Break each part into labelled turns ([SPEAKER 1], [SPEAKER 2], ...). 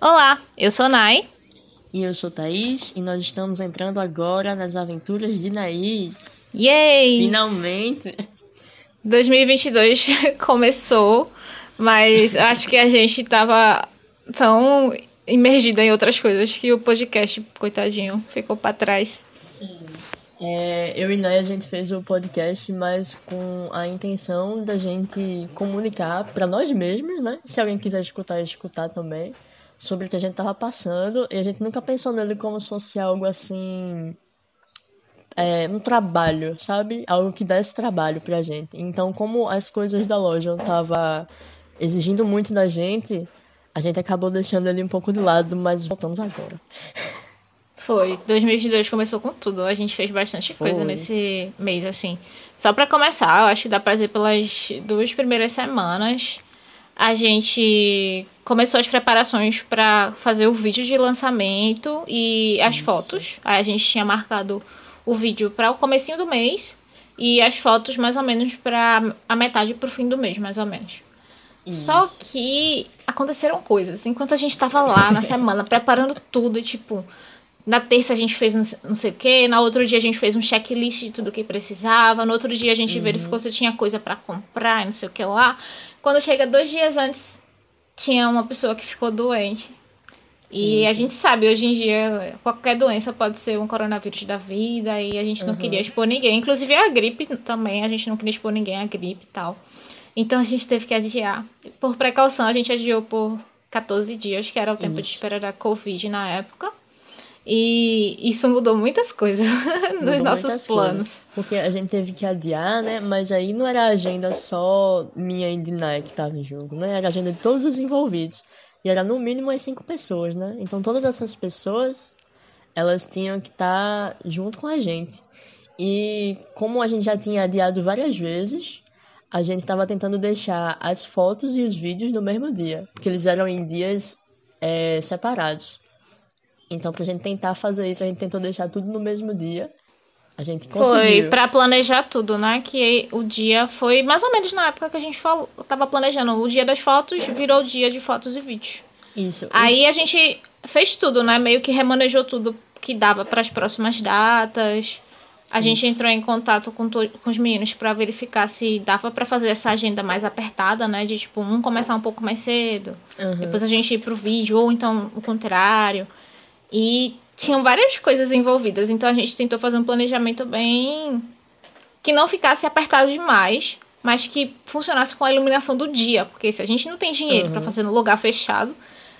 [SPEAKER 1] Olá, eu sou Nai.
[SPEAKER 2] E eu sou Thaís, e nós estamos entrando agora nas aventuras de Naís.
[SPEAKER 1] Yay!
[SPEAKER 2] Finalmente!
[SPEAKER 1] 2022 começou, mas acho que a gente tava tão imergida em outras coisas que o podcast, coitadinho, ficou para trás.
[SPEAKER 2] Sim. É, eu e Nai, a gente fez o podcast, mas com a intenção da gente comunicar para nós mesmos, né? Se alguém quiser escutar, escutar também sobre o que a gente tava passando e a gente nunca pensou nele como se fosse algo assim é, um trabalho, sabe? Algo que desse trabalho pra gente. Então, como as coisas da loja tava exigindo muito da gente, a gente acabou deixando ele um pouco de lado, mas voltamos agora.
[SPEAKER 1] Foi, 2022 começou com tudo. A gente fez bastante coisa Foi. nesse mês, assim. Só para começar, eu acho que dá pra dizer pelas duas primeiras semanas a gente começou as preparações para fazer o vídeo de lançamento e as Isso. fotos. Aí a gente tinha marcado o vídeo para o comecinho do mês e as fotos mais ou menos para a metade para o fim do mês, mais ou menos. Isso. Só que aconteceram coisas. Enquanto a gente estava lá na semana preparando tudo, tipo, na terça a gente fez não sei o que, na outro dia a gente fez um checklist de tudo que precisava, no outro dia a gente uhum. verificou se tinha coisa para comprar, não sei o que lá. Quando chega dois dias antes, tinha uma pessoa que ficou doente. E uhum. a gente sabe, hoje em dia, qualquer doença pode ser um coronavírus da vida, e a gente não uhum. queria expor ninguém. Inclusive a gripe também, a gente não queria expor ninguém a gripe e tal. Então a gente teve que adiar. Por precaução, a gente adiou por 14 dias, que era o tempo Isso. de espera da Covid na época. E isso mudou muitas coisas nos nossos planos. Coisas.
[SPEAKER 2] Porque a gente teve que adiar, né? Mas aí não era a agenda só minha e de Nike que estava em jogo, né? Era a agenda de todos os envolvidos. E era no mínimo as cinco pessoas, né? Então todas essas pessoas, elas tinham que estar tá junto com a gente. E como a gente já tinha adiado várias vezes, a gente estava tentando deixar as fotos e os vídeos no mesmo dia. Porque eles eram em dias é, separados. Então, pra gente tentar fazer isso, a gente tentou deixar tudo no mesmo dia. A gente conseguiu.
[SPEAKER 1] Foi para planejar tudo, né? Que o dia foi mais ou menos na época que a gente falou, tava planejando. O dia das fotos virou o dia de fotos e vídeos.
[SPEAKER 2] Isso.
[SPEAKER 1] Aí a gente fez tudo, né? Meio que remanejou tudo que dava para as próximas datas. A Sim. gente entrou em contato com, com os meninos para verificar se dava para fazer essa agenda mais apertada, né? De tipo, um começar um pouco mais cedo, uhum. depois a gente ir pro vídeo, ou então o contrário. E tinham várias coisas envolvidas, então a gente tentou fazer um planejamento bem. que não ficasse apertado demais, mas que funcionasse com a iluminação do dia, porque se a gente não tem dinheiro uhum. para fazer no lugar fechado,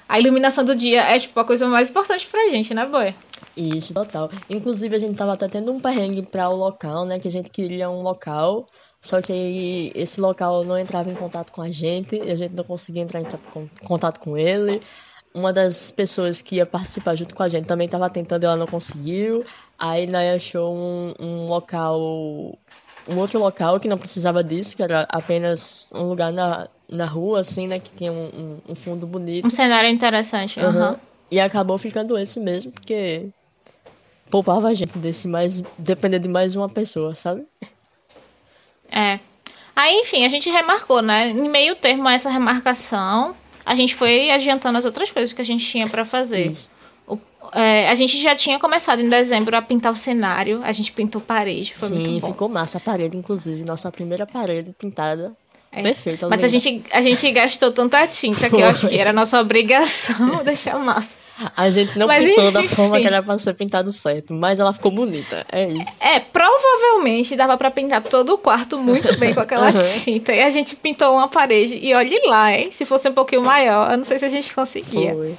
[SPEAKER 1] a iluminação do dia é tipo a coisa mais importante pra gente, né, boy?
[SPEAKER 2] Isso, total. Inclusive a gente tava até tendo um perrengue para o local, né, que a gente queria um local só que esse local não entrava em contato com a gente, e a gente não conseguia entrar em contato com ele uma das pessoas que ia participar junto com a gente também estava tentando ela não conseguiu. Aí nós achou um, um local, um outro local que não precisava disso, que era apenas um lugar na, na rua, assim, né? Que tinha um, um, um fundo bonito.
[SPEAKER 1] Um cenário interessante, uhum. uhum.
[SPEAKER 2] E acabou ficando esse mesmo, porque poupava a gente desse mais. depender de mais uma pessoa, sabe?
[SPEAKER 1] É. Aí, enfim, a gente remarcou, né? Em meio termo a essa remarcação, a gente foi adiantando as outras coisas que a gente tinha para fazer. O, é, a gente já tinha começado em dezembro a pintar o cenário, a gente pintou parede, foi
[SPEAKER 2] Sim,
[SPEAKER 1] muito bom.
[SPEAKER 2] ficou massa a parede, inclusive, nossa primeira parede pintada. É. Perfeito.
[SPEAKER 1] Mas a gente, a gente gastou tanta tinta que eu acho que era nossa obrigação deixar massa.
[SPEAKER 2] A gente não mas, pintou enfim. da forma que era pra ser pintado certo, mas ela ficou bonita. É isso.
[SPEAKER 1] É, provavelmente dava para pintar todo o quarto muito bem com aquela uhum. tinta. E a gente pintou uma parede. E olhe lá, hein? Se fosse um pouquinho maior, eu não sei se a gente conseguia. Foi.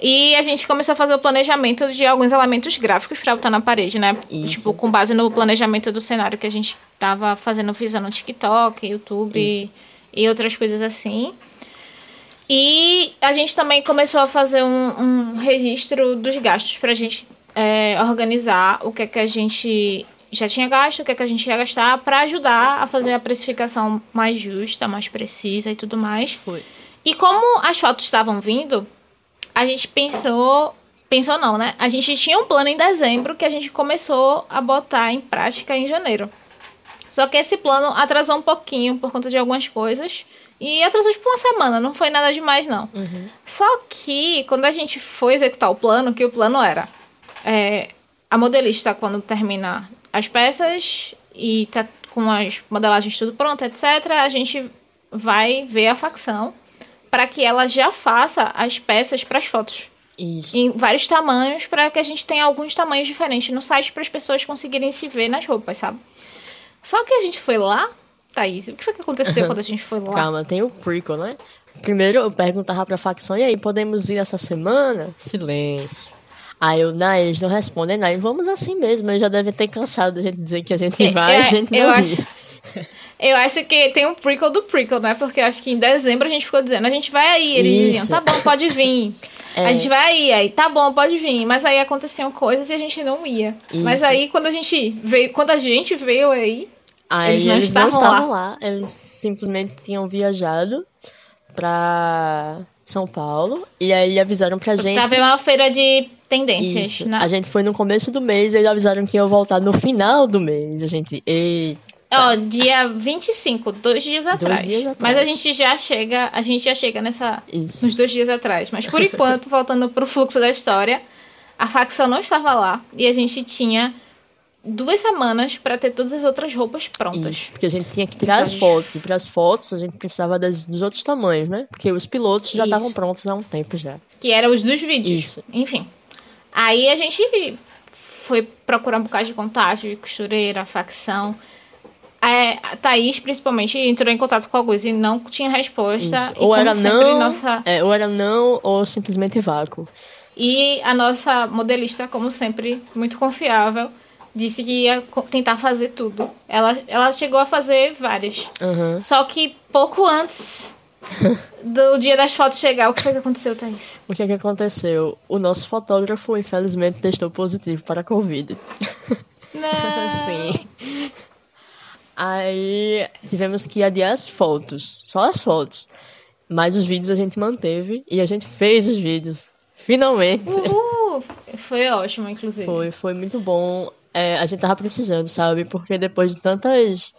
[SPEAKER 1] E a gente começou a fazer o planejamento de alguns elementos gráficos para botar na parede, né? Isso. Tipo, com base no planejamento do cenário que a gente tava fazendo visando no TikTok, YouTube Isso. e outras coisas assim. E a gente também começou a fazer um, um registro dos gastos para a gente é, organizar o que é que a gente já tinha gasto, o que é que a gente ia gastar, para ajudar a fazer a precificação mais justa, mais precisa e tudo mais.
[SPEAKER 2] Foi.
[SPEAKER 1] E como as fotos estavam vindo, a gente pensou. Pensou não, né? A gente tinha um plano em dezembro que a gente começou a botar em prática em janeiro. Só que esse plano atrasou um pouquinho por conta de algumas coisas E atrasou tipo uma semana, não foi nada demais, não.
[SPEAKER 2] Uhum.
[SPEAKER 1] Só que quando a gente foi executar o plano, que o plano era é, a modelista, quando termina as peças e tá com as modelagens tudo pronto, etc., a gente vai ver a facção para que ela já faça as peças para as fotos.
[SPEAKER 2] Isso.
[SPEAKER 1] Em vários tamanhos, para que a gente tenha alguns tamanhos diferentes no site para as pessoas conseguirem se ver nas roupas, sabe? Só que a gente foi lá, Thaís, o que foi que aconteceu quando a gente foi lá?
[SPEAKER 2] Calma, tem o prequel, né? Primeiro eu perguntava pra facção, e aí, podemos ir essa semana? Silêncio. Aí o Naes não responde, Naes, vamos assim mesmo, eles já devem ter cansado de dizer que a gente
[SPEAKER 1] É,
[SPEAKER 2] vai,
[SPEAKER 1] é,
[SPEAKER 2] a gente não
[SPEAKER 1] eu
[SPEAKER 2] ia.
[SPEAKER 1] acho- Eu acho que tem um prequel do prequel, né? Porque acho que em dezembro a gente ficou dizendo, a gente vai aí. Eles
[SPEAKER 2] Isso.
[SPEAKER 1] diziam, tá bom, pode vir.
[SPEAKER 2] É.
[SPEAKER 1] A gente vai aí, aí, tá bom, pode vir. Mas aí aconteciam coisas e a gente não ia. Mas
[SPEAKER 2] Isso.
[SPEAKER 1] aí quando a gente veio, quando a gente veio aí,
[SPEAKER 2] Aí
[SPEAKER 1] Eles não
[SPEAKER 2] eles
[SPEAKER 1] estavam
[SPEAKER 2] não estavam lá. Eles simplesmente tinham viajado pra São Paulo. E aí avisaram pra gente.
[SPEAKER 1] tava uma feira de tendências,
[SPEAKER 2] Isso.
[SPEAKER 1] né?
[SPEAKER 2] A gente foi no começo do mês e eles avisaram que iam voltar no final do mês. A gente, ei,
[SPEAKER 1] Ó, dia 25, dois dias atrás.
[SPEAKER 2] dias atrás.
[SPEAKER 1] Mas a gente já chega, a gente já chega nessa
[SPEAKER 2] Isso.
[SPEAKER 1] nos dois dias atrás. Mas por enquanto, voltando pro fluxo da história, a facção não estava lá e a gente tinha duas semanas para ter todas as outras roupas prontas.
[SPEAKER 2] Isso, porque a gente tinha que tirar
[SPEAKER 1] Então,
[SPEAKER 2] as fotos. E para as fotos a gente precisava das, dos outros tamanhos, né? Porque os pilotos já estavam prontos há um tempo já.
[SPEAKER 1] Que eram os dos vídeos.
[SPEAKER 2] Isso.
[SPEAKER 1] Enfim. Aí a gente foi procurar um bocado de contato, de costureira, facção. É, a Thaís, principalmente, entrou em contato com alguns e não tinha resposta. E
[SPEAKER 2] Ou era não,
[SPEAKER 1] nossa
[SPEAKER 2] é, ou era não, ou simplesmente vácuo.
[SPEAKER 1] E a nossa modelista, como sempre, muito confiável, disse que ia tentar fazer tudo. Ela, ela chegou a fazer várias.
[SPEAKER 2] Aham.
[SPEAKER 1] Só que pouco antes do dia das fotos chegar, o que foi que aconteceu, Thaís?
[SPEAKER 2] O que é que aconteceu? O nosso fotógrafo, infelizmente, testou positivo para a Covid.
[SPEAKER 1] Não.
[SPEAKER 2] Sim. Aí tivemos que adiar as fotos. Só as fotos. Mas os vídeos a gente manteve e a gente fez os vídeos. Finalmente.
[SPEAKER 1] Uhul! Foi ótimo, inclusive.
[SPEAKER 2] Foi, foi muito bom. É, a gente tava precisando, sabe? Porque depois de tantas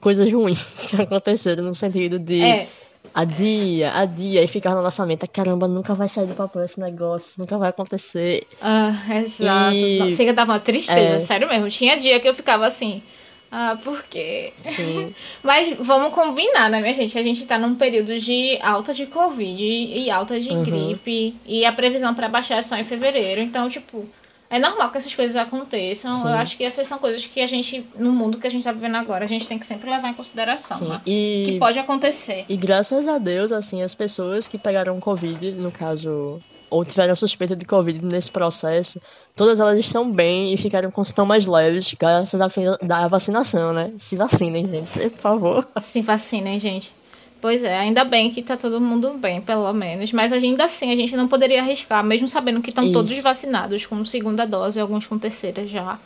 [SPEAKER 2] coisas ruins que aconteceram no sentido de
[SPEAKER 1] É,
[SPEAKER 2] adia, adia, e ficar na nossa mente, caramba, nunca vai sair do papel esse negócio, nunca vai acontecer.
[SPEAKER 1] ah, exato.
[SPEAKER 2] E-
[SPEAKER 1] Não, chega, dava uma tristeza,
[SPEAKER 2] É.
[SPEAKER 1] sério mesmo. Tinha dia que eu ficava assim. Ah, por quê?
[SPEAKER 2] Sim.
[SPEAKER 1] Mas vamos combinar, né, minha gente? A gente tá num período de alta de Covid e alta de
[SPEAKER 2] Uhum.
[SPEAKER 1] gripe. E a previsão pra baixar é só em fevereiro. Então, tipo, é normal que essas coisas aconteçam.
[SPEAKER 2] Sim.
[SPEAKER 1] Eu acho que essas são coisas que a gente, no mundo que a gente tá vivendo agora, a gente tem que sempre levar em consideração,
[SPEAKER 2] Sim.
[SPEAKER 1] né?
[SPEAKER 2] E,
[SPEAKER 1] Que pode acontecer.
[SPEAKER 2] e graças a Deus, assim, as pessoas que pegaram Covid, no caso, ou tiveram suspeita de Covid nesse processo, todas elas estão bem e ficaram com sintomas leves graças à, vacinação, né? Se vacinem, gente, por favor.
[SPEAKER 1] Se vacinem, gente. Pois é, ainda bem que tá todo mundo bem, pelo menos. Mas ainda assim, a gente não poderia arriscar, mesmo sabendo que estão todos vacinados com segunda dose, alguns com terceira já.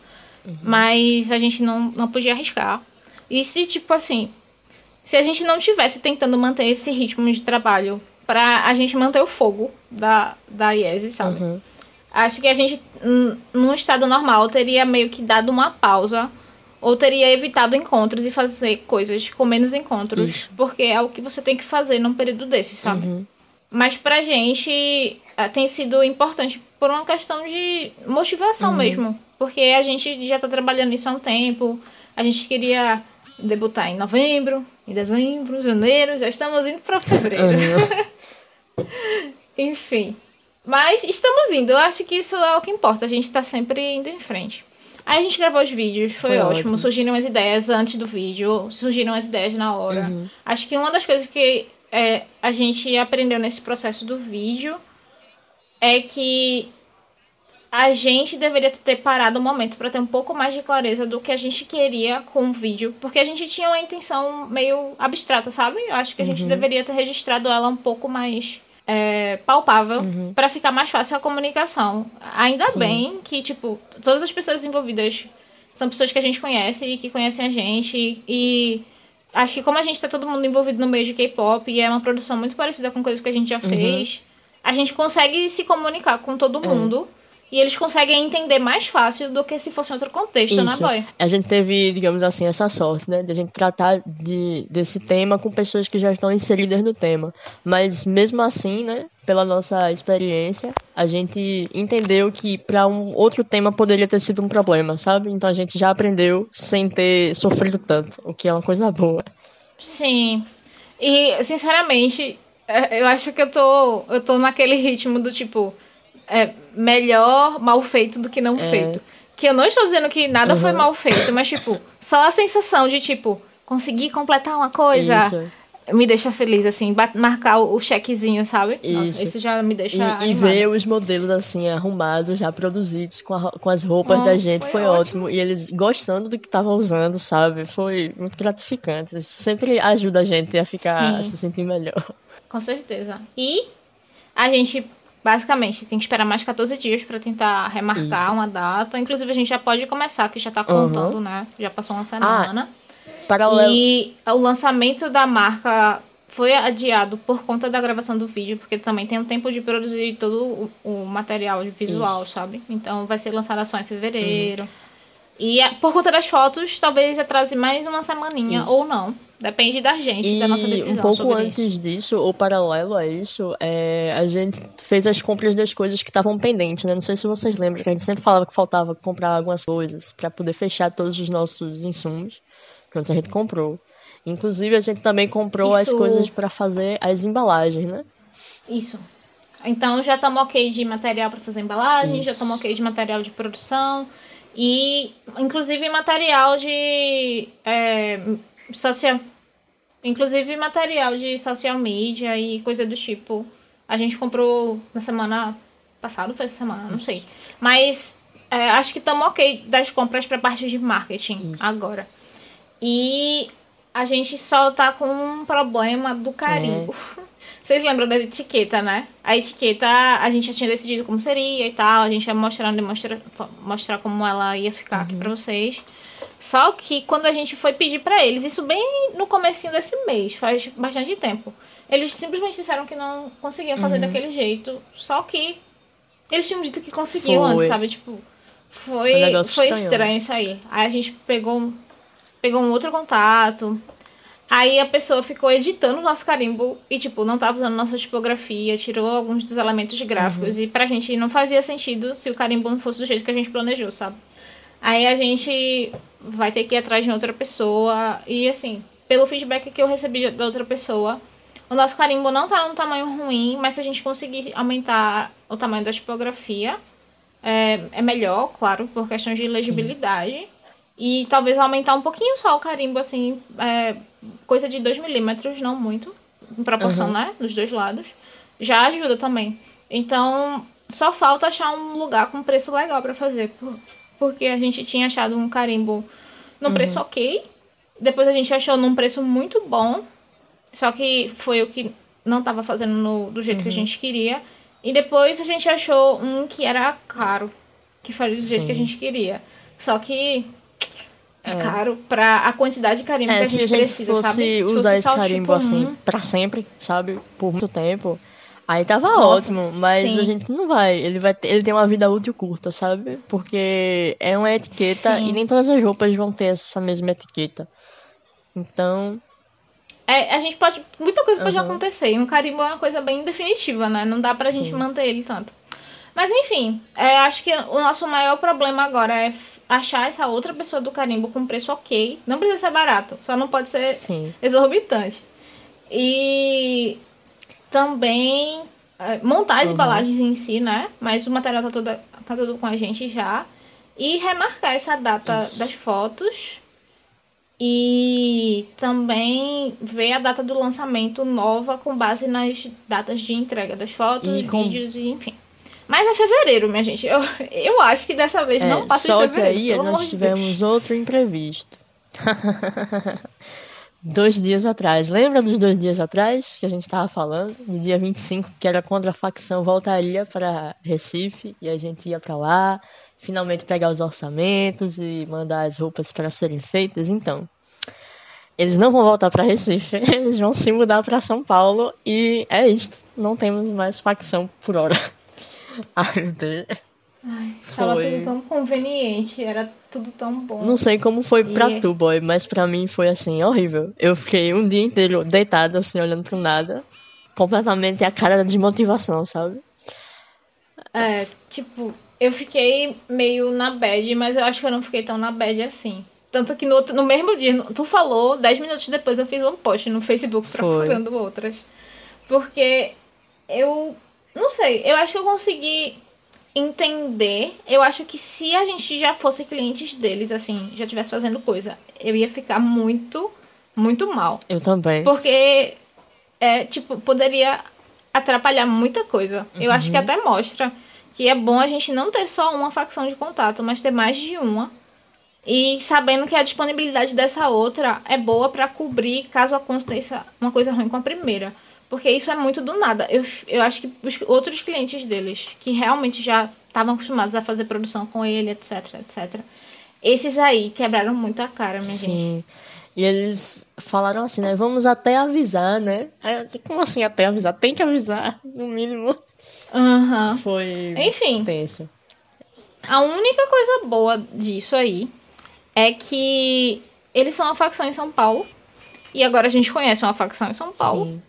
[SPEAKER 2] Uhum.
[SPEAKER 1] Mas a gente não, não podia arriscar. E se, tipo assim, se a gente não tivesse tentando manter esse ritmo de trabalho pra a gente manter o fogo da, da IES, sabe?
[SPEAKER 2] Uhum.
[SPEAKER 1] Acho que a gente, num estado normal, teria meio que dado uma pausa. Ou teria evitado encontros e fazer coisas com menos encontros. Porque é o que você tem que fazer num período desse, sabe?
[SPEAKER 2] Uhum.
[SPEAKER 1] Mas pra gente ah, tem sido importante por uma questão de motivação
[SPEAKER 2] Uhum.
[SPEAKER 1] mesmo. Porque a gente já tá trabalhando nisso há um tempo. A gente queria debutar em novembro, em dezembro, janeiro. Já estamos indo pra fevereiro. Enfim. Mas estamos indo. Eu acho que isso é o que importa. A gente tá sempre indo em frente. Aí a gente gravou os vídeos, foi,
[SPEAKER 2] Foi
[SPEAKER 1] ótimo.
[SPEAKER 2] ótimo.
[SPEAKER 1] Surgiram as ideias antes do vídeo, surgiram as ideias na hora.
[SPEAKER 2] Uhum.
[SPEAKER 1] Acho que uma das coisas que é, a gente aprendeu nesse processo do vídeo é que a gente deveria ter parado um momento para ter um pouco mais de clareza do que a gente queria com o vídeo, porque a gente tinha uma intenção meio abstrata, sabe? Eu acho que a gente deveria ter registrado ela um pouco mais é, palpável para ficar mais fácil a comunicação. Ainda
[SPEAKER 2] Sim.
[SPEAKER 1] bem que, tipo, todas as pessoas envolvidas são pessoas que a gente conhece e que conhecem a gente. E acho que como a gente tá todo mundo envolvido no meio de K-pop e é uma produção muito parecida com coisas que a gente já fez, a gente consegue se comunicar com todo mundo e eles conseguem entender mais fácil do que se fosse em outro contexto, né,
[SPEAKER 2] Isso.
[SPEAKER 1] né, boy?
[SPEAKER 2] A gente teve, digamos assim, essa sorte, né? De a gente tratar de, desse tema com pessoas que já estão inseridas no tema. Mas mesmo assim, né? Pela nossa experiência, a gente entendeu que para um outro tema poderia ter sido um problema, sabe? Então a gente já aprendeu sem ter sofrido tanto, o que é uma coisa boa.
[SPEAKER 1] Sim. E, sinceramente, é, eu acho que eu tô, eu tô naquele ritmo do tipo é, melhor mal feito do que não é. feito. Que eu não estou dizendo que nada uhum. foi mal feito, mas, tipo, só a sensação de, tipo, conseguir completar uma coisa. Isso. Me deixa feliz, assim, marcar o chequezinho, sabe? Isso. Nossa, isso já me deixa.
[SPEAKER 2] E, e, ver os modelos, assim, arrumados, já produzidos, com, a, com as roupas oh, da gente, foi, foi ótimo. ótimo. E eles gostando do que estavam usando, sabe? Foi muito gratificante. Isso sempre ajuda a gente a ficar, a se sentir melhor.
[SPEAKER 1] Com certeza. E a gente Basicamente, tem que esperar mais 14 dias para tentar remarcar Isso. uma data. Inclusive, a gente já pode começar, que já tá contando, uhum. né? Já passou uma semana. Ah, paralelo. E o lançamento da marca foi adiado por conta da gravação do vídeo, porque também tem o tempo de produzir todo o, o material visual, Isso. sabe? Então vai ser lançada só em fevereiro. Uhum. E por conta das fotos, talvez atrase mais uma semaninha Isso. ou não. Depende da gente, e da nossa decisão.
[SPEAKER 2] Um pouco
[SPEAKER 1] antes
[SPEAKER 2] isso. disso, ou paralelo a isso, é, a gente fez as compras das coisas que estavam pendentes, né? Não sei se vocês lembram, que a gente sempre falava que faltava comprar algumas coisas para poder fechar todos os nossos insumos. Pronto, a gente comprou. Inclusive, a gente também comprou isso... as coisas para fazer as embalagens, né?
[SPEAKER 1] Isso. Então já estamos ok de material para fazer embalagem, já estamos ok de material de produção. E, inclusive, material de é, social, Inclusive material de social media e coisa do tipo. A gente comprou na semana passada, foi essa semana, não sei. Mas é, acho que estamos ok das compras para parte de marketing Isso. agora. E a gente só tá com um problema do carimbo. É. Vocês lembram da etiqueta, né? A etiqueta a gente já tinha decidido como seria e tal. A gente ia mostrando e mostrar, mostrar como ela ia ficar uhum. aqui pra vocês. Só que quando a gente foi pedir para eles, isso bem no comecinho desse mês, faz bastante tempo, eles simplesmente disseram que não conseguiam fazer uhum. daquele jeito. Só que eles tinham dito que conseguiam foi. antes, sabe? Tipo, foi, foi estranho isso aí. Aí a gente pegou, pegou um outro contato. Aí a pessoa ficou editando o nosso carimbo e, tipo, não tava usando nossa tipografia, tirou alguns dos elementos gráficos. Uhum. E pra gente não fazia sentido se o carimbo não fosse do jeito que a gente planejou, sabe? Aí a gente vai ter que ir atrás de outra pessoa. E assim, pelo feedback que eu recebi da outra pessoa, o nosso carimbo não tá num tamanho ruim, mas se a gente conseguir aumentar o tamanho da tipografia, é, é melhor, claro, por questões de legibilidade. Sim. E talvez aumentar um pouquinho só o carimbo, assim, é, coisa de 2 milímetros, não muito, em proporção, uhum. né, dos dois lados. Já ajuda também. Então, só falta achar um lugar com preço legal para fazer porque a gente tinha achado um carimbo num uhum. preço ok. Depois a gente achou num preço muito bom. Só que foi o que não estava fazendo no, do jeito uhum. que a uhum. gente queria. E depois a gente achou um que era caro, que faria do Sim. jeito que a gente queria. Só que é, caro pra a quantidade de carimbo é, que a gente, a gente precisa,
[SPEAKER 2] fosse
[SPEAKER 1] sabe?
[SPEAKER 2] Se usar esse carimbo tipo, assim um... pra sempre, sabe? Por muito tempo. Aí tava Nossa, ótimo, mas sim. a gente não vai. Ele vai ter, ele tem uma vida útil curta, sabe? Porque é uma etiqueta sim. e nem todas as roupas vão ter essa mesma etiqueta. Então.
[SPEAKER 1] É, a gente pode. Muita coisa pode uhum. acontecer. E um carimbo é uma coisa bem definitiva, né? Não dá pra gente sim. manter ele tanto. Mas enfim, é, acho que o nosso maior problema agora é achar essa outra pessoa do carimbo com preço ok. Não precisa ser barato, só não pode ser exorbitante. E também é, montar as uhum. embalagens em si, né? Mas o material tá todo, tá tudo com a gente já. E remarcar essa data Isso. das fotos. E também ver a data do lançamento nova com base nas datas de entrega das fotos, e com... vídeos e enfim. Mas é fevereiro, minha gente. Eu, eu acho que dessa vez é, não passa
[SPEAKER 2] de
[SPEAKER 1] fevereiro.
[SPEAKER 2] Só que aí nós tivemos Deus. outro imprevisto. dois dias atrás. Lembra dos dois dias atrás que a gente estava falando? No dia 25, que era contra a facção, voltaria para Recife e a gente ia para lá, finalmente pegar os orçamentos e mandar as roupas para serem feitas. Então, eles não vão voltar para Recife, eles vão se mudar para São Paulo e é isto. Não temos mais facção por hora. Ai, meu Deus.
[SPEAKER 1] Ai, tava tudo tão conveniente, era tudo tão bom.
[SPEAKER 2] Não sei como foi pra e... tu, boy, mas pra mim foi assim, horrível. Eu fiquei um dia inteiro deitado, assim, olhando pro nada. Completamente a cara da desmotivação, sabe?
[SPEAKER 1] É, tipo, eu fiquei meio na bad, mas eu acho que eu não fiquei tão na bad assim. Tanto que no, outro, no mesmo dia, tu falou, dez minutos depois eu fiz um post no Facebook procurando Foi. outras. Porque eu não sei, eu acho que eu consegui entender. Eu acho que se a gente já fosse clientes deles, assim, já estivesse fazendo coisa, eu ia ficar muito, muito mal.
[SPEAKER 2] Eu também.
[SPEAKER 1] Porque, é, tipo, poderia atrapalhar muita coisa. Uhum. Eu acho que uhum. até mostra que é bom a gente não ter só uma facção de contato, mas ter mais de uma e sabendo que a disponibilidade dessa outra é boa para cobrir caso aconteça uma coisa ruim com a primeira. Porque isso é muito do nada. Eu, eu acho que os outros clientes deles, que realmente já estavam acostumados a fazer produção com ele, etc, etc. Esses aí quebraram muito a cara, minha Sim. gente.
[SPEAKER 2] E eles falaram assim, né? Vamos até avisar, né? Como assim até avisar? Tem que avisar, no mínimo.
[SPEAKER 1] Uhum.
[SPEAKER 2] Foi
[SPEAKER 1] Enfim,
[SPEAKER 2] tenso.
[SPEAKER 1] A única coisa boa disso aí é que eles são uma facção em São Paulo. E agora a gente conhece uma facção em São Paulo. Sim.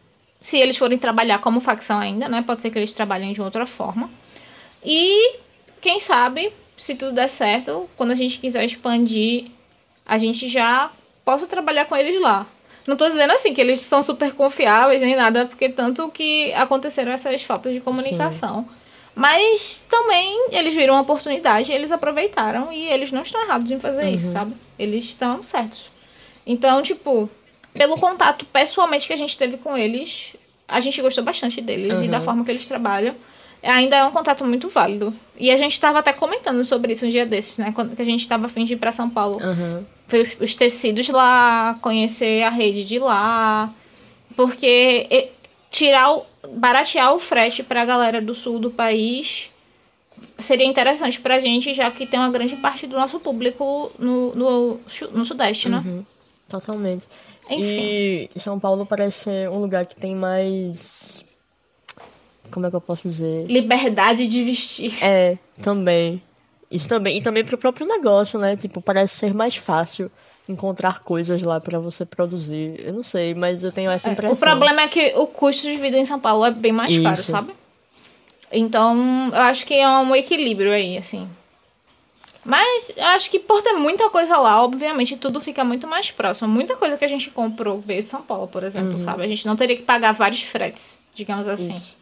[SPEAKER 1] Se eles forem trabalhar como facção ainda, né? Pode ser que eles trabalhem de outra forma. E quem sabe, se tudo der certo, quando a gente quiser expandir, a gente já possa trabalhar com eles lá. Não tô dizendo assim que eles são super confiáveis nem nada, porque tanto que aconteceram essas faltas de comunicação. Sim. Mas também eles viram uma oportunidade, eles aproveitaram e eles não estão errados em fazer uhum. isso, sabe? Eles estão certos. Então, tipo, pelo contato pessoalmente que a gente teve com eles, a gente gostou bastante deles uhum. e da forma que eles trabalham. Ainda é um contato muito válido. E a gente estava até comentando sobre isso um dia desses, né? Quando que a gente estava afim de ir para São Paulo.
[SPEAKER 2] Uhum.
[SPEAKER 1] Ver os tecidos lá, conhecer a rede de lá. Porque tirar o, baratear o frete para a galera do sul do país seria interessante para a gente, já que tem uma grande parte do nosso público no, no, no Sudeste, né?
[SPEAKER 2] Uhum, totalmente.
[SPEAKER 1] Enfim.
[SPEAKER 2] E São Paulo parece ser um lugar que tem mais. Como é que eu posso dizer?
[SPEAKER 1] Liberdade de vestir.
[SPEAKER 2] É, também. Isso também. E também pro próprio negócio, né? Tipo, parece ser mais fácil encontrar coisas lá para você produzir. Eu não sei, mas eu tenho essa impressão. É,
[SPEAKER 1] o problema é que o custo de vida em São Paulo é bem mais Isso. caro, sabe? Então, eu acho que é um equilíbrio aí, assim. Mas acho que por ter muita coisa lá, obviamente tudo fica muito mais próximo. Muita coisa que a gente comprou veio de São Paulo, por exemplo, uhum. sabe? A gente não teria que pagar vários fretes, digamos assim. Isso.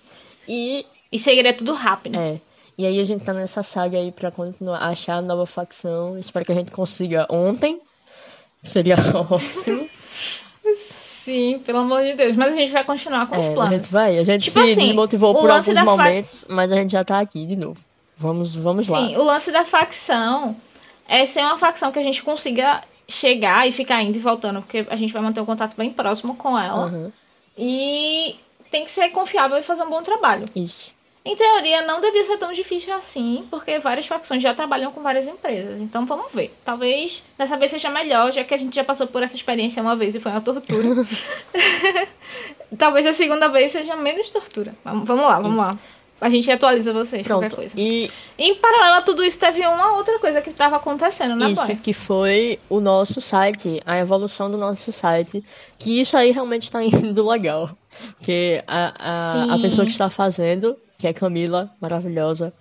[SPEAKER 2] E.
[SPEAKER 1] E seguiria tudo rápido.
[SPEAKER 2] É. E aí a gente tá nessa saga aí pra continuar, achar a nova facção. Espero que a gente consiga ontem. Seria ótimo.
[SPEAKER 1] Sim, pelo amor de Deus. Mas a gente vai continuar com é, os planos.
[SPEAKER 2] A gente vai. A gente tipo se assim, desmotivou por alguns momentos, fa... mas a gente já tá aqui de novo. Vamos, vamos
[SPEAKER 1] Sim,
[SPEAKER 2] lá.
[SPEAKER 1] Sim, o lance da facção é ser uma facção que a gente consiga chegar e ficar indo e voltando, porque a gente vai manter um contato bem próximo com ela.
[SPEAKER 2] Uhum.
[SPEAKER 1] E tem que ser confiável e fazer um bom trabalho.
[SPEAKER 2] Isso.
[SPEAKER 1] Em teoria, não devia ser tão difícil assim, porque várias facções já trabalham com várias empresas. Então vamos ver. Talvez dessa vez seja melhor, já que a gente já passou por essa experiência uma vez e foi uma tortura. Talvez a segunda vez seja menos tortura. Vamos lá, vamos isso. lá. A gente atualiza vocês, Pronto. qualquer coisa.
[SPEAKER 2] E...
[SPEAKER 1] Em paralelo a tudo isso, teve uma outra coisa que estava acontecendo na
[SPEAKER 2] Isso, que foi o nosso site, a evolução do nosso site. Que isso aí realmente está indo legal. Porque a, a, a pessoa que está fazendo que é Camila, maravilhosa.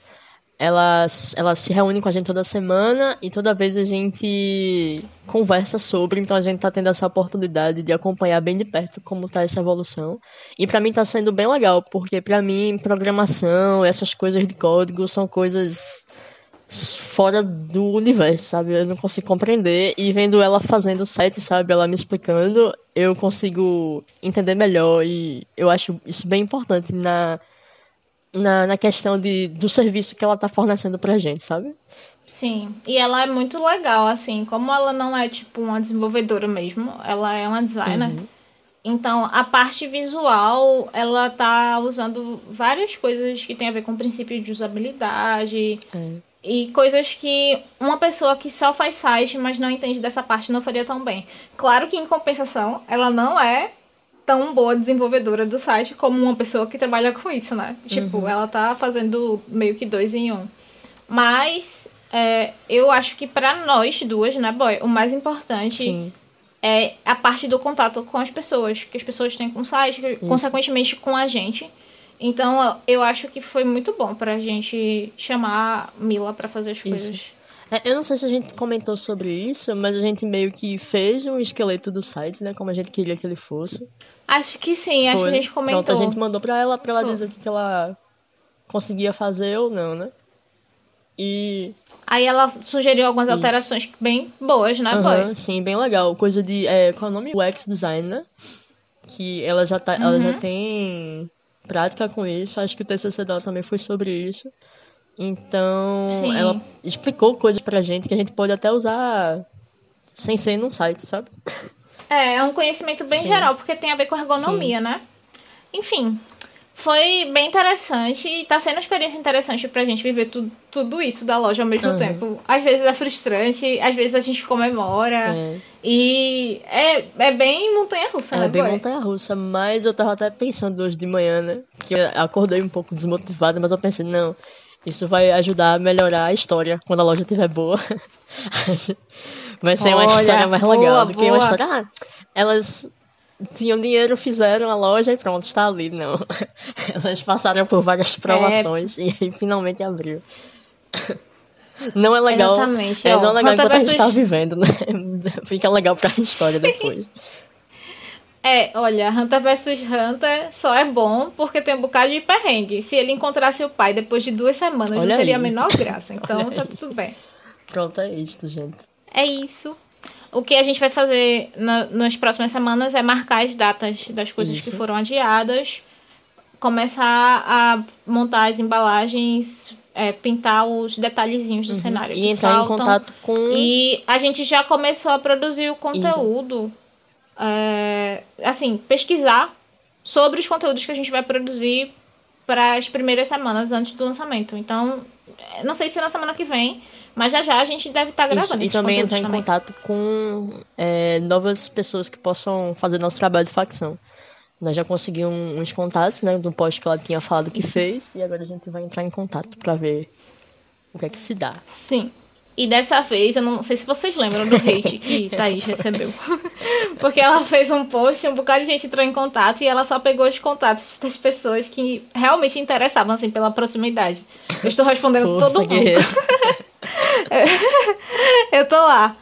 [SPEAKER 2] Ela, ela se reúne com a gente toda semana e toda vez a gente conversa sobre, então a gente tá tendo essa oportunidade de acompanhar bem de perto como tá essa evolução. E para mim tá sendo bem legal, porque para mim programação, essas coisas de código são coisas fora do universo, sabe? Eu não consigo compreender. E vendo ela fazendo o site, sabe? Ela me explicando, eu consigo entender melhor. E eu acho isso bem importante na na, na questão de, do serviço que ela está fornecendo pra gente, sabe?
[SPEAKER 1] Sim, e ela é muito legal, assim, como ela não é tipo uma desenvolvedora mesmo, ela é uma designer. Uhum. Então, a parte visual, ela tá usando várias coisas que tem a ver com o princípio de usabilidade.
[SPEAKER 2] Uhum.
[SPEAKER 1] E coisas que uma pessoa que só faz site, mas não entende dessa parte, não faria tão bem. Claro que, em compensação, ela não é tão boa desenvolvedora do site como uma pessoa que trabalha com isso, né? Tipo, uhum. ela tá fazendo meio que dois em um. Mas é, eu acho que para nós duas, né, boy, o mais importante
[SPEAKER 2] Sim.
[SPEAKER 1] é a parte do contato com as pessoas, que as pessoas têm com o site, consequentemente com a gente. Então, eu acho que foi muito bom pra gente chamar Mila pra fazer as coisas.
[SPEAKER 2] É, eu não sei se a gente comentou sobre isso, mas a gente meio que fez um esqueleto do site, né? Como a gente queria que ele fosse.
[SPEAKER 1] Acho que sim, acho
[SPEAKER 2] Foi.
[SPEAKER 1] que a gente comentou.
[SPEAKER 2] Pronto, a gente mandou pra ela, pra ela
[SPEAKER 1] Foi.
[SPEAKER 2] dizer o que, ela conseguia fazer ou não, né? E.
[SPEAKER 1] Aí ela sugeriu algumas alterações bem boas, né,
[SPEAKER 2] Aham,
[SPEAKER 1] boy?
[SPEAKER 2] sim, bem legal. Coisa de. É, qual é o nome? UX Design, né? Que ela já, tá, ela
[SPEAKER 1] Uhum.
[SPEAKER 2] já tem prática com isso. Acho que o TCC dela também foi sobre isso. Então,
[SPEAKER 1] Sim.
[SPEAKER 2] ela explicou coisas pra gente que a gente pode até usar sem ser num site, sabe?
[SPEAKER 1] É, é um conhecimento bem
[SPEAKER 2] Sim.
[SPEAKER 1] geral, porque tem a ver com ergonomia, né? Enfim, foi bem interessante e tá sendo uma experiência interessante pra gente viver tu, tudo isso da loja ao mesmo
[SPEAKER 2] Uhum.
[SPEAKER 1] tempo. Às vezes é frustrante, às vezes a gente comemora.
[SPEAKER 2] É.
[SPEAKER 1] E é, é bem montanha-russa, né,
[SPEAKER 2] É bem montanha-russa, mas eu tava até pensando hoje de manhã, né? Que eu acordei um pouco desmotivada, mas eu pensei, não, isso vai ajudar a melhorar a história quando a loja estiver boa. vai ser uma
[SPEAKER 1] Olha,
[SPEAKER 2] história mais
[SPEAKER 1] boa,
[SPEAKER 2] legal do que uma
[SPEAKER 1] boa.
[SPEAKER 2] história. Ah, elas tinham dinheiro, fizeram a loja e pronto, está ali, não. Elas passaram por várias
[SPEAKER 1] É.
[SPEAKER 2] provações e aí finalmente abriu. Não é legal.
[SPEAKER 1] Exatamente,
[SPEAKER 2] É, não é legal enquanto a gente tá
[SPEAKER 1] versus-
[SPEAKER 2] vivendo, né? Fica legal pra história depois.
[SPEAKER 1] É, olha, Hunter vs Hunter só é bom porque tem um bocado de perrengue. Se ele encontrasse o pai depois de duas semanas,
[SPEAKER 2] Olha
[SPEAKER 1] não teria a
[SPEAKER 2] aí.
[SPEAKER 1] menor graça. Então
[SPEAKER 2] Olha
[SPEAKER 1] tá
[SPEAKER 2] aí.
[SPEAKER 1] tudo bem.
[SPEAKER 2] Pronto, é isto, gente.
[SPEAKER 1] É isso. O que a gente vai fazer na- nas próximas semanas é marcar as datas das coisas que
[SPEAKER 2] Isso.
[SPEAKER 1] foram adiadas, começar a montar as embalagens, é, pintar os detalhezinhos do cenário
[SPEAKER 2] Uhum. E
[SPEAKER 1] que
[SPEAKER 2] entrar em
[SPEAKER 1] faltam.
[SPEAKER 2] contato com.
[SPEAKER 1] E a gente já começou a produzir o conteúdo. É, assim, pesquisar sobre os conteúdos que a gente vai produzir para as primeiras semanas antes do lançamento. Então, é, não sei se é na semana que vem, mas já já a gente deve estar
[SPEAKER 2] Isso,
[SPEAKER 1] gravando
[SPEAKER 2] e
[SPEAKER 1] esses
[SPEAKER 2] também entrar em
[SPEAKER 1] também.
[SPEAKER 2] contato com é, novas pessoas que possam fazer nosso trabalho de facção. Nós já conseguimos uns contatos, né, do post que ela tinha falado que fez, e agora a gente vai entrar em contato pra ver o que é que se dá.
[SPEAKER 1] Sim. E dessa vez, eu não sei se vocês lembram do hate que Thaís recebeu. Porque ela fez um post, um bocado de gente entrou em contato e ela só pegou os contatos das pessoas que realmente interessavam, assim, pela proximidade. Eu estou respondendo
[SPEAKER 2] Força,
[SPEAKER 1] todo mundo. Eu tô lá.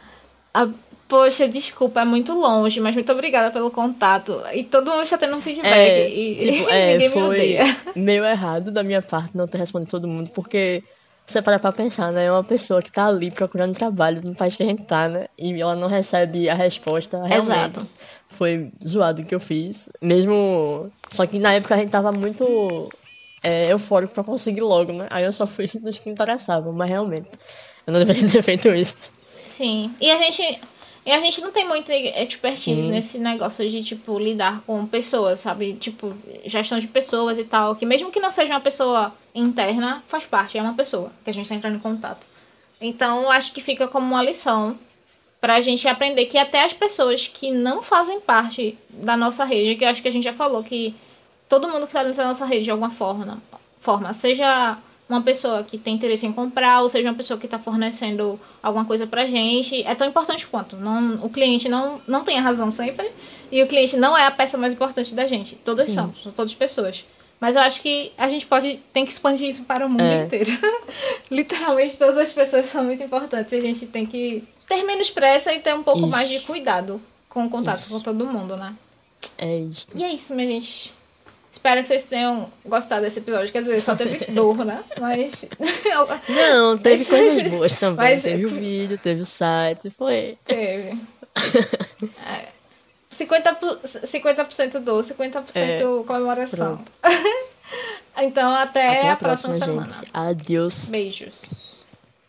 [SPEAKER 1] Ah, poxa, desculpa, é muito longe, mas muito obrigada pelo contato. E todo mundo está tendo um feedback.
[SPEAKER 2] É,
[SPEAKER 1] e
[SPEAKER 2] tipo, é,
[SPEAKER 1] ninguém me odeia.
[SPEAKER 2] meio errado da minha parte não ter respondido todo mundo, porque você para pra pensar, né? É uma pessoa que tá ali procurando trabalho no país que a gente tá, né? E ela não recebe a resposta.
[SPEAKER 1] Exato.
[SPEAKER 2] Foi zoado que eu fiz. Mesmo. Só que na época a gente tava muito é, eufórico pra conseguir logo, né? Aí eu só fui dos que interessavam, mas realmente. Eu não deveria ter feito isso.
[SPEAKER 1] Sim. E a gente. E a gente não tem muita expertise
[SPEAKER 2] Sim.
[SPEAKER 1] nesse negócio de, tipo, lidar com pessoas, sabe? Tipo, gestão de pessoas e tal. Que mesmo que não seja uma pessoa interna, faz parte, é uma pessoa que a gente tá entrando em contato. Então, acho que fica como uma lição pra gente aprender que até as pessoas que não fazem parte da nossa rede, que eu acho que a gente já falou que todo mundo que tá dentro da nossa rede de alguma forma, forma seja uma pessoa que tem interesse em comprar, ou seja uma pessoa que está fornecendo alguma coisa pra gente, é tão importante quanto. Não, o cliente não, não tem a razão sempre, e o cliente não é a peça mais importante da gente. Todas
[SPEAKER 2] Sim.
[SPEAKER 1] são, são todas pessoas. Mas eu acho que a gente pode, tem que expandir isso para o mundo
[SPEAKER 2] É.
[SPEAKER 1] inteiro. Literalmente todas as pessoas são muito importantes a gente tem que ter menos pressa e ter um pouco
[SPEAKER 2] Isso.
[SPEAKER 1] mais de cuidado com o contato
[SPEAKER 2] Isso.
[SPEAKER 1] com todo mundo, né?
[SPEAKER 2] É isso.
[SPEAKER 1] E é isso, minha gente. Espero que vocês tenham gostado desse episódio. Quer dizer, só teve dor, né? Mas.
[SPEAKER 2] Não, teve coisas boas também.
[SPEAKER 1] Mas-
[SPEAKER 2] Teve o vídeo, teve o site, foi.
[SPEAKER 1] teve. É. 50%, 50% dor, 50%
[SPEAKER 2] É.
[SPEAKER 1] comemoração. então, até,
[SPEAKER 2] Até
[SPEAKER 1] a próxima, semana.
[SPEAKER 2] gente. Adeus.
[SPEAKER 1] Beijos.